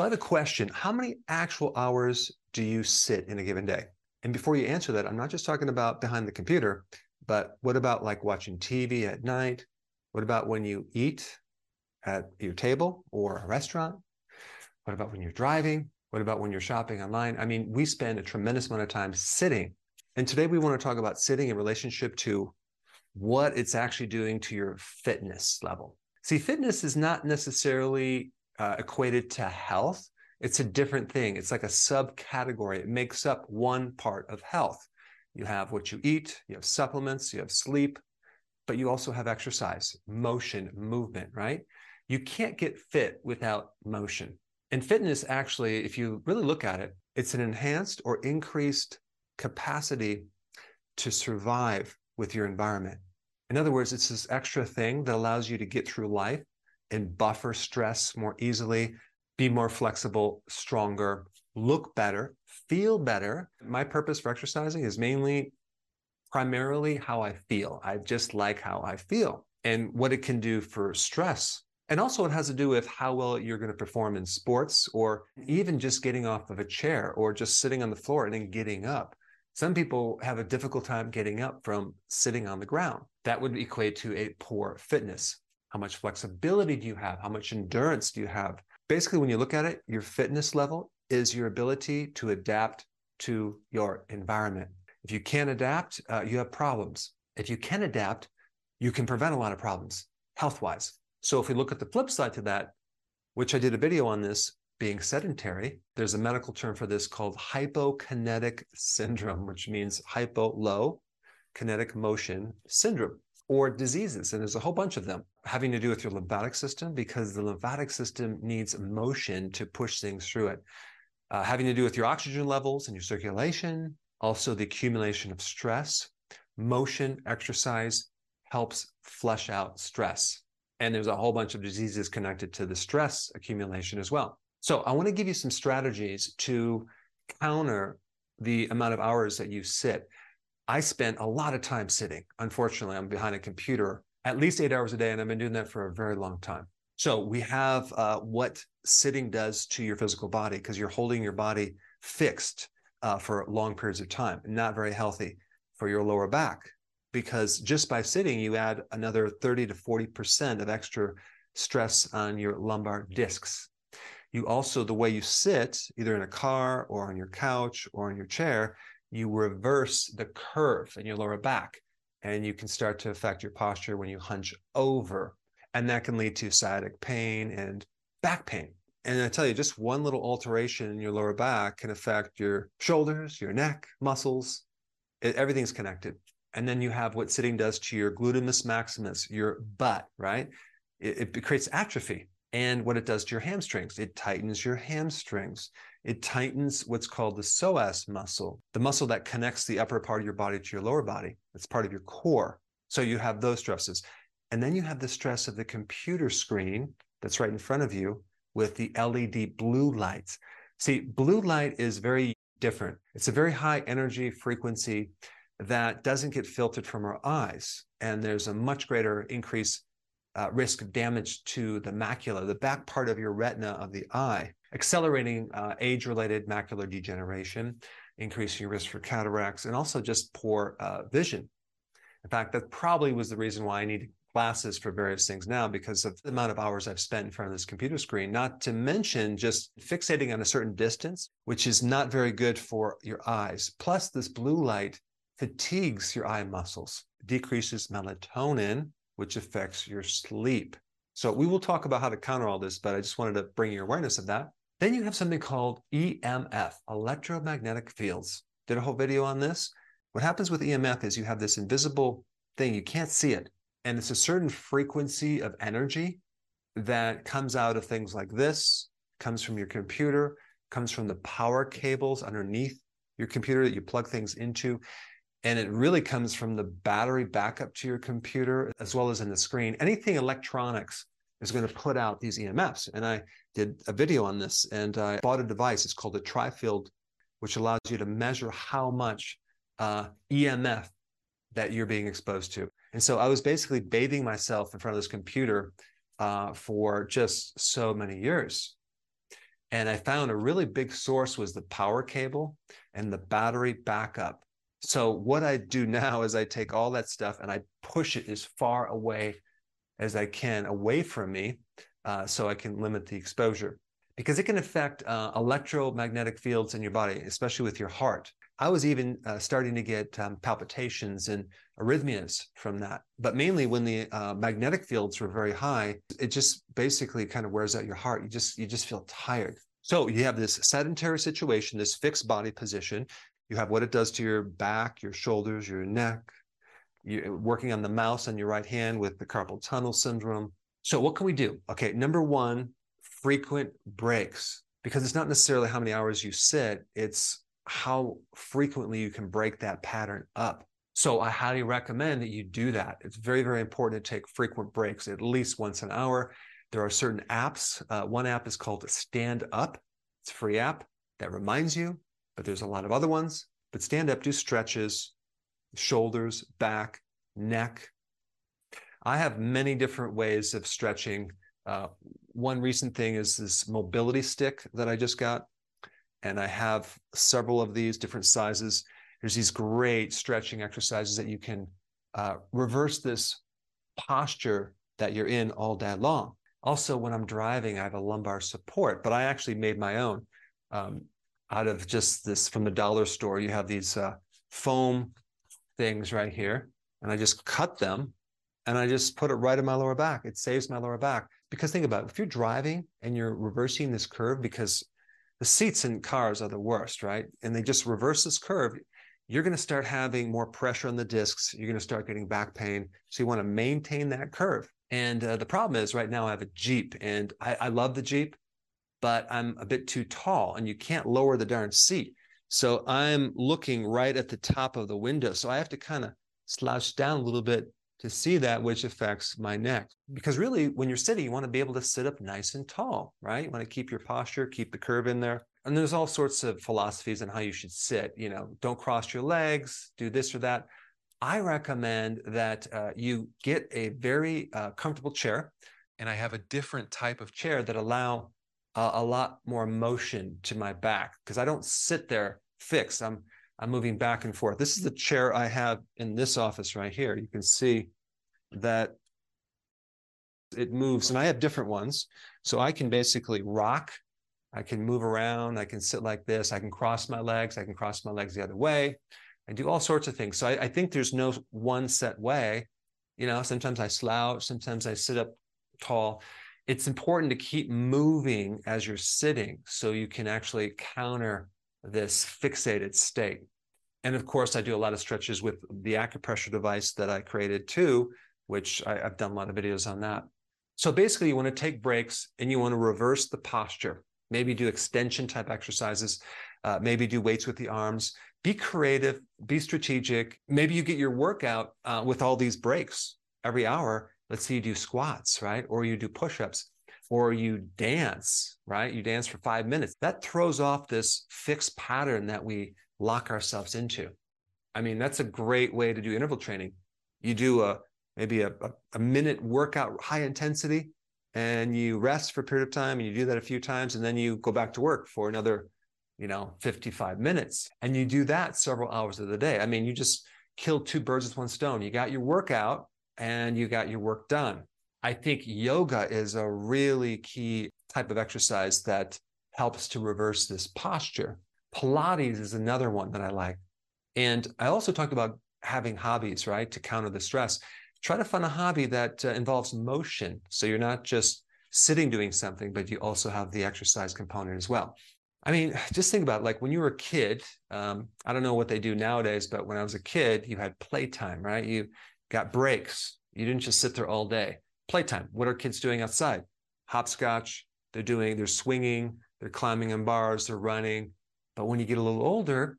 So I have a question. How many actual hours do you sit in a given day? And before you answer that, I'm not just talking about behind the computer, but what about like watching TV at night? What about when you eat at your table or a restaurant? What about when you're driving? What about when you're shopping online? I mean, we spend a tremendous amount of time sitting. And today we want to talk about sitting in relationship to what it's actually doing to your fitness level. See, fitness is not necessarily uh, equated to health. It's a different thing. It's like a subcategory. It makes up one part of health. You have what you eat, you have supplements, you have sleep, but you also have exercise, motion, movement, right? You can't get fit without motion. And fitness, actually, if you really look at it, it's an enhanced or increased capacity to survive with your environment. In other words, it's this extra thing that allows you to get through life and buffer stress more easily, be more flexible, stronger, look better, feel better. My purpose for exercising is mainly primarily how I feel. I just like how I feel and what it can do for stress. And also, it has to do with how well you're going to perform in sports or even just getting off of a chair or just sitting on the floor and then getting up. Some people have a difficult time getting up from sitting on the ground. That would equate to a poor fitness. How much flexibility do you have? How much endurance do you have? Basically, when you look at it, your fitness level is your ability to adapt to your environment. If you can't adapt, uh, you have problems. If you can adapt, you can prevent a lot of problems health wise. So if we look at the flip side to that, which I did a video on this being sedentary, there's a medical term for this called hypokinetic syndrome, which means hypo low kinetic motion syndrome or diseases. And there's a whole bunch of them having to do with your lymphatic system because the lymphatic system needs motion to push things through it uh, having to do with your oxygen levels and your circulation, also the accumulation of stress. Motion, exercise helps flush out stress. And there's a whole bunch of diseases connected to the stress accumulation as well. So I want to give you some strategies to counter the amount of hours that you sit. I spent a lot of time sitting. Unfortunately, I'm behind a computer at least eight hours a day, and I've been doing that for a very long time. So we have uh, what sitting does to your physical body because you're holding your body fixed uh, for long periods of time, not very healthy for your lower back. Because just by sitting, you add another 30 to 40% of extra stress on your lumbar discs. You also, the way you sit, either in a car or on your couch or on your chair, you reverse the curve in your lower back. And you can start to affect your posture when you hunch over and that can lead to sciatic pain and back pain. And I tell you, just one little alteration in your lower back can affect your shoulders, your neck, muscles. It, everything's connected. And then you have what sitting does to your gluteus maximus, your butt, right? It, it creates atrophy. And what it does to your hamstrings, it tightens your hamstrings. It tightens what's called the psoas muscle, the muscle that connects the upper part of your body to your lower body. It's part of your core. So you have those stresses. And then you have the stress of the computer screen that's right in front of you with the LED blue lights. See, blue light is very different. It's a very high energy frequency that doesn't get filtered from our eyes. And there's a much greater increase uh, risk of damage to the macula, the back part of your retina of the eye, accelerating uh, age related macular degeneration, increasing your risk for cataracts, and also just poor uh, vision. In fact, that probably was the reason why I need glasses for various things now because of the amount of hours I've spent in front of this computer screen, not to mention just fixating on a certain distance, which is not very good for your eyes. Plus, this blue light fatigues your eye muscles, decreases melatonin, which affects your sleep. So, we will talk about how to counter all this, but I just wanted to bring your awareness of that. Then you have something called EMF, electromagnetic fields. Did a whole video on this. What happens with EMF is you have this invisible thing, you can't see it and it's a certain frequency of energy that comes out of things like this, comes from your computer, comes from the power cables underneath your computer that you plug things into. And it really comes from the battery backup to your computer as well as in the screen. Anything electronics is going to put out these EMFs. And I did a video on this and I bought a device. It's called a TriField, which allows you to measure how much uh, EMF that you're being exposed to. And so I was basically bathing myself in front of this computer uh, for just so many years. And I found a really big source was the power cable and the battery backup. So what I do now is I take all that stuff and I push it as far away as I can away from me uh, so I can limit the exposure because it can affect uh, electromagnetic fields in your body, especially with your heart. I was even uh, starting to get um, palpitations and arrhythmias from that. But mainly when the uh, magnetic fields were very high, it just basically kind of wears out your heart. You just you just feel tired. So you have this sedentary situation, this fixed body position. You have what it does to your back, your shoulders, your neck. You're working on the mouse on your right hand with the carpal tunnel syndrome. So what can we do? Okay, number one, frequent breaks because it's not necessarily how many hours you sit, it's how frequently you can break that pattern up. So I highly recommend that you do that. It's very, very important to take frequent breaks, at least once an hour. There are certain apps. Uh, one app is called Stand Up. It's a free app that reminds you, but there's a lot of other ones. But Stand Up, do stretches, shoulders, back, neck. I have many different ways of stretching. Uh, one recent thing is this mobility stick that I just got. And I have several of these different sizes. There's these great stretching exercises that you can uh, reverse this posture that you're in all day long. Also, when I'm driving, I have a lumbar support, but I actually made my own um, out of just this from the dollar store. You have these uh, foam things right here, and I just cut them and I just put it right in my lower back. It saves my lower back. Because think about it, if you're driving and you're reversing this curve, because the seats in cars are the worst, right? And they just reverse this curve, you're going to start having more pressure on the discs. You're going to start getting back pain. So you want to maintain that curve. And uh, the problem is right now I have a Jeep and I, I love the Jeep, but I'm a bit too tall and you can't lower the darn seat. So I'm looking right at the top of the window. So I have to kind of slouch down a little bit to see that, which affects my neck. Because really, when you're sitting, you want to be able to sit up nice and tall, right? You want to keep your posture, keep the curve in there. And there's all sorts of philosophies on how you should sit. You know, don't cross your legs, do this or that. I recommend that uh, you get a very uh, comfortable chair. And I have a different type of chair that allow uh, a lot more motion to my back because I don't sit there fixed. I'm I'm moving back and forth. This is the chair I have in this office right here. You can see that it moves, and I have different ones. So I can basically rock, I can move around, I can sit like this, I can cross my legs, I can cross my legs the other way, I do all sorts of things. So I, I think there's no one set way. You know, sometimes I slouch, sometimes I sit up tall. It's important to keep moving as you're sitting so you can actually counter this fixated state. And of course, I do a lot of stretches with the acupressure device that I created too, which I, have done a lot of videos on that. So basically, you want to take breaks and you want to reverse the posture. Maybe do extension type exercises, uh, maybe do weights with the arms. Be creative, be strategic. Maybe you get your workout uh, with all these breaks every hour. Let's say you do squats, right? Or you do push ups or you dance, right? You dance for five minutes. That throws off this fixed pattern that we lock ourselves into. I mean, that's a great way to do interval training. You do a maybe a, a, minute workout, high intensity, and you rest for a period of time, and you do that a few times, and then you go back to work for another, you know, 55 minutes. And you do that several hours of the day. I mean, you just killed two birds with one stone. You got your workout and you got your work done. I think yoga is a really key type of exercise that helps to reverse this posture. Pilates is another one that I like. And I also talked about having hobbies, right, to counter the stress. Try to find a hobby that uh, involves motion. So you're not just sitting doing something, but you also have the exercise component as well. I mean, just think about it. like when you were a kid, um, I don't know what they do nowadays, but when I was a kid, you had playtime, right? You got breaks. You didn't just sit there all day playtime. What are kids doing outside? Hopscotch. They're doing, they're swinging, they're climbing on bars, they're running. But when you get a little older,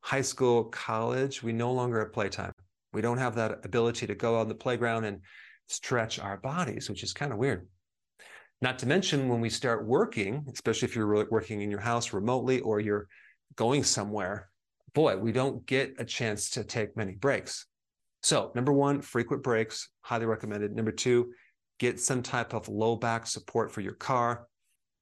high school, college, we no longer have playtime. We don't have that ability to go on the playground and stretch our bodies, which is kind of weird. Not to mention when we start working, especially if you're working in your house remotely or you're going somewhere, boy, we don't get a chance to take many breaks. So, number one, frequent breaks, highly recommended. Number two, get some type of low back support for your car.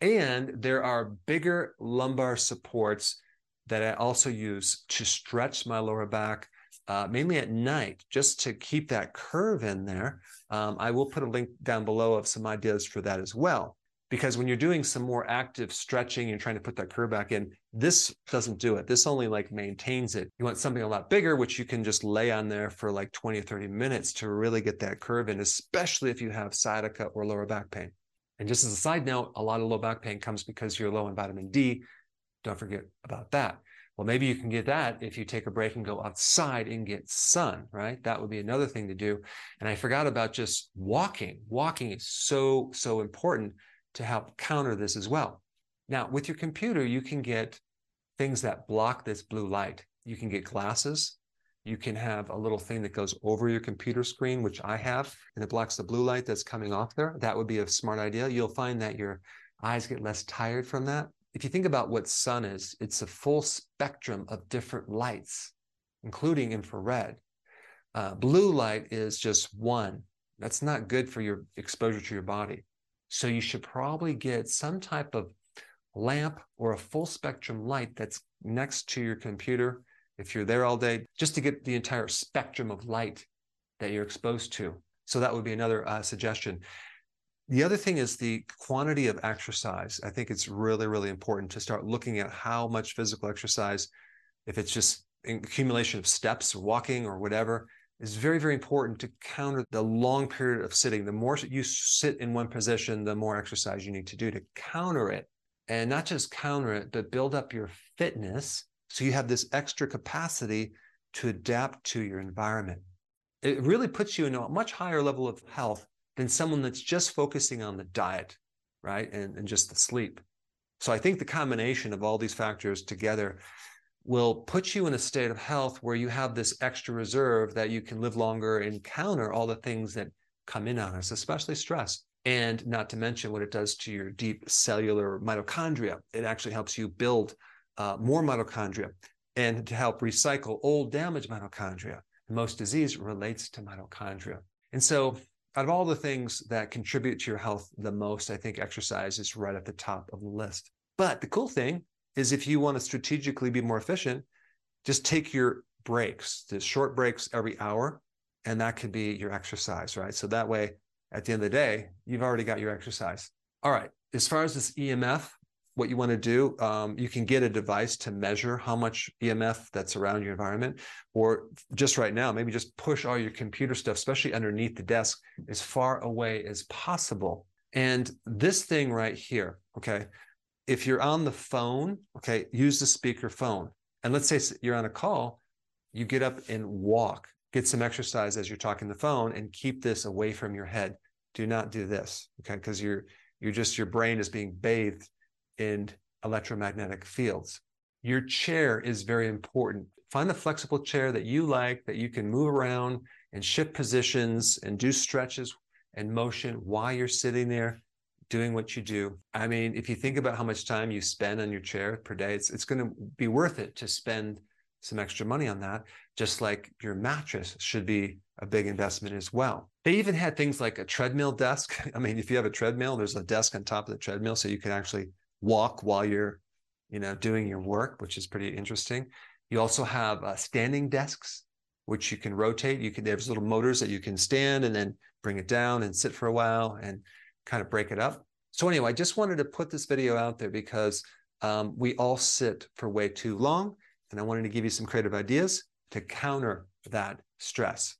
And there are bigger lumbar supports that I also use to stretch my lower back, uh, mainly at night, just to keep that curve in there. Um, I will put a link down below of some ideas for that as well. Because when you're doing some more active stretching and trying to put that curve back in, this doesn't do it. This only like maintains it. You want something a lot bigger, which you can just lay on there for like 20 or 30 minutes to really get that curve in, especially if you have sciatica or lower back pain. And just as a side note, a lot of low back pain comes because you're low in vitamin D. Don't forget about that. Well, maybe you can get that if you take a break and go outside and get sun, right? That would be another thing to do. And I forgot about just walking. Walking is so, so important to help counter this as well. Now, with your computer, you can get things that block this blue light. You can get glasses. You can have a little thing that goes over your computer screen, which I have, and it blocks the blue light that's coming off there. That would be a smart idea. You'll find that your eyes get less tired from that if you think about what sun is, it's a full spectrum of different lights, including infrared. Uh, blue light is just one. That's not good for your exposure to your body. So you should probably get some type of lamp or a full spectrum light that's next to your computer if you're there all day, just to get the entire spectrum of light that you're exposed to. So that would be another uh, suggestion. The other thing is the quantity of exercise. I think it's really, really important to start looking at how much physical exercise, if it's just accumulation of steps walking or whatever, is very, very important to counter the long period of sitting. The more you sit in one position, the more exercise you need to do to counter it. And not just counter it, but build up your fitness so you have this extra capacity to adapt to your environment. It really puts you in a much higher level of health than someone that's just focusing on the diet, right? And, and just the sleep. So I think the combination of all these factors together will put you in a state of health where you have this extra reserve that you can live longer and counter all the things that come in on us, especially stress. And not to mention what it does to your deep cellular mitochondria. It actually helps you build uh, more mitochondria and to help recycle old damaged mitochondria. Most disease relates to mitochondria. And so out of all the things that contribute to your health the most, I think exercise is right at the top of the list. But the cool thing is if you want to strategically be more efficient, just take your breaks, the short breaks every hour, and that could be your exercise, right? So that way, at the end of the day, you've already got your exercise. All right. As far as this EMF, what you want to do, um, you can get a device to measure how much EMF that's around your environment, or just right now, maybe just push all your computer stuff, especially underneath the desk, as far away as possible. And this thing right here, okay, if you're on the phone, okay, use the speaker phone. And let's say you're on a call, you get up and walk, get some exercise as you're talking the phone, and keep this away from your head. Do not do this, okay, because you're you're just your brain is being bathed in electromagnetic fields. Your chair is very important. Find a flexible chair that you like, that you can move around and shift positions and do stretches and motion while you're sitting there doing what you do. I mean, if you think about how much time you spend on your chair per day, it's, it's going to be worth it to spend some extra money on that, just like your mattress should be a big investment as well. They even had things like a treadmill desk. I mean, if you have a treadmill, there's a desk on top of the treadmill so you can actually walk while you're, you know, doing your work, which is pretty interesting. You also have uh, standing desks, which you can rotate. You can there's little motors that you can stand and then bring it down and sit for a while and kind of break it up. So anyway, I just wanted to put this video out there because um, we all sit for way too long, and I wanted to give you some creative ideas to counter that stress.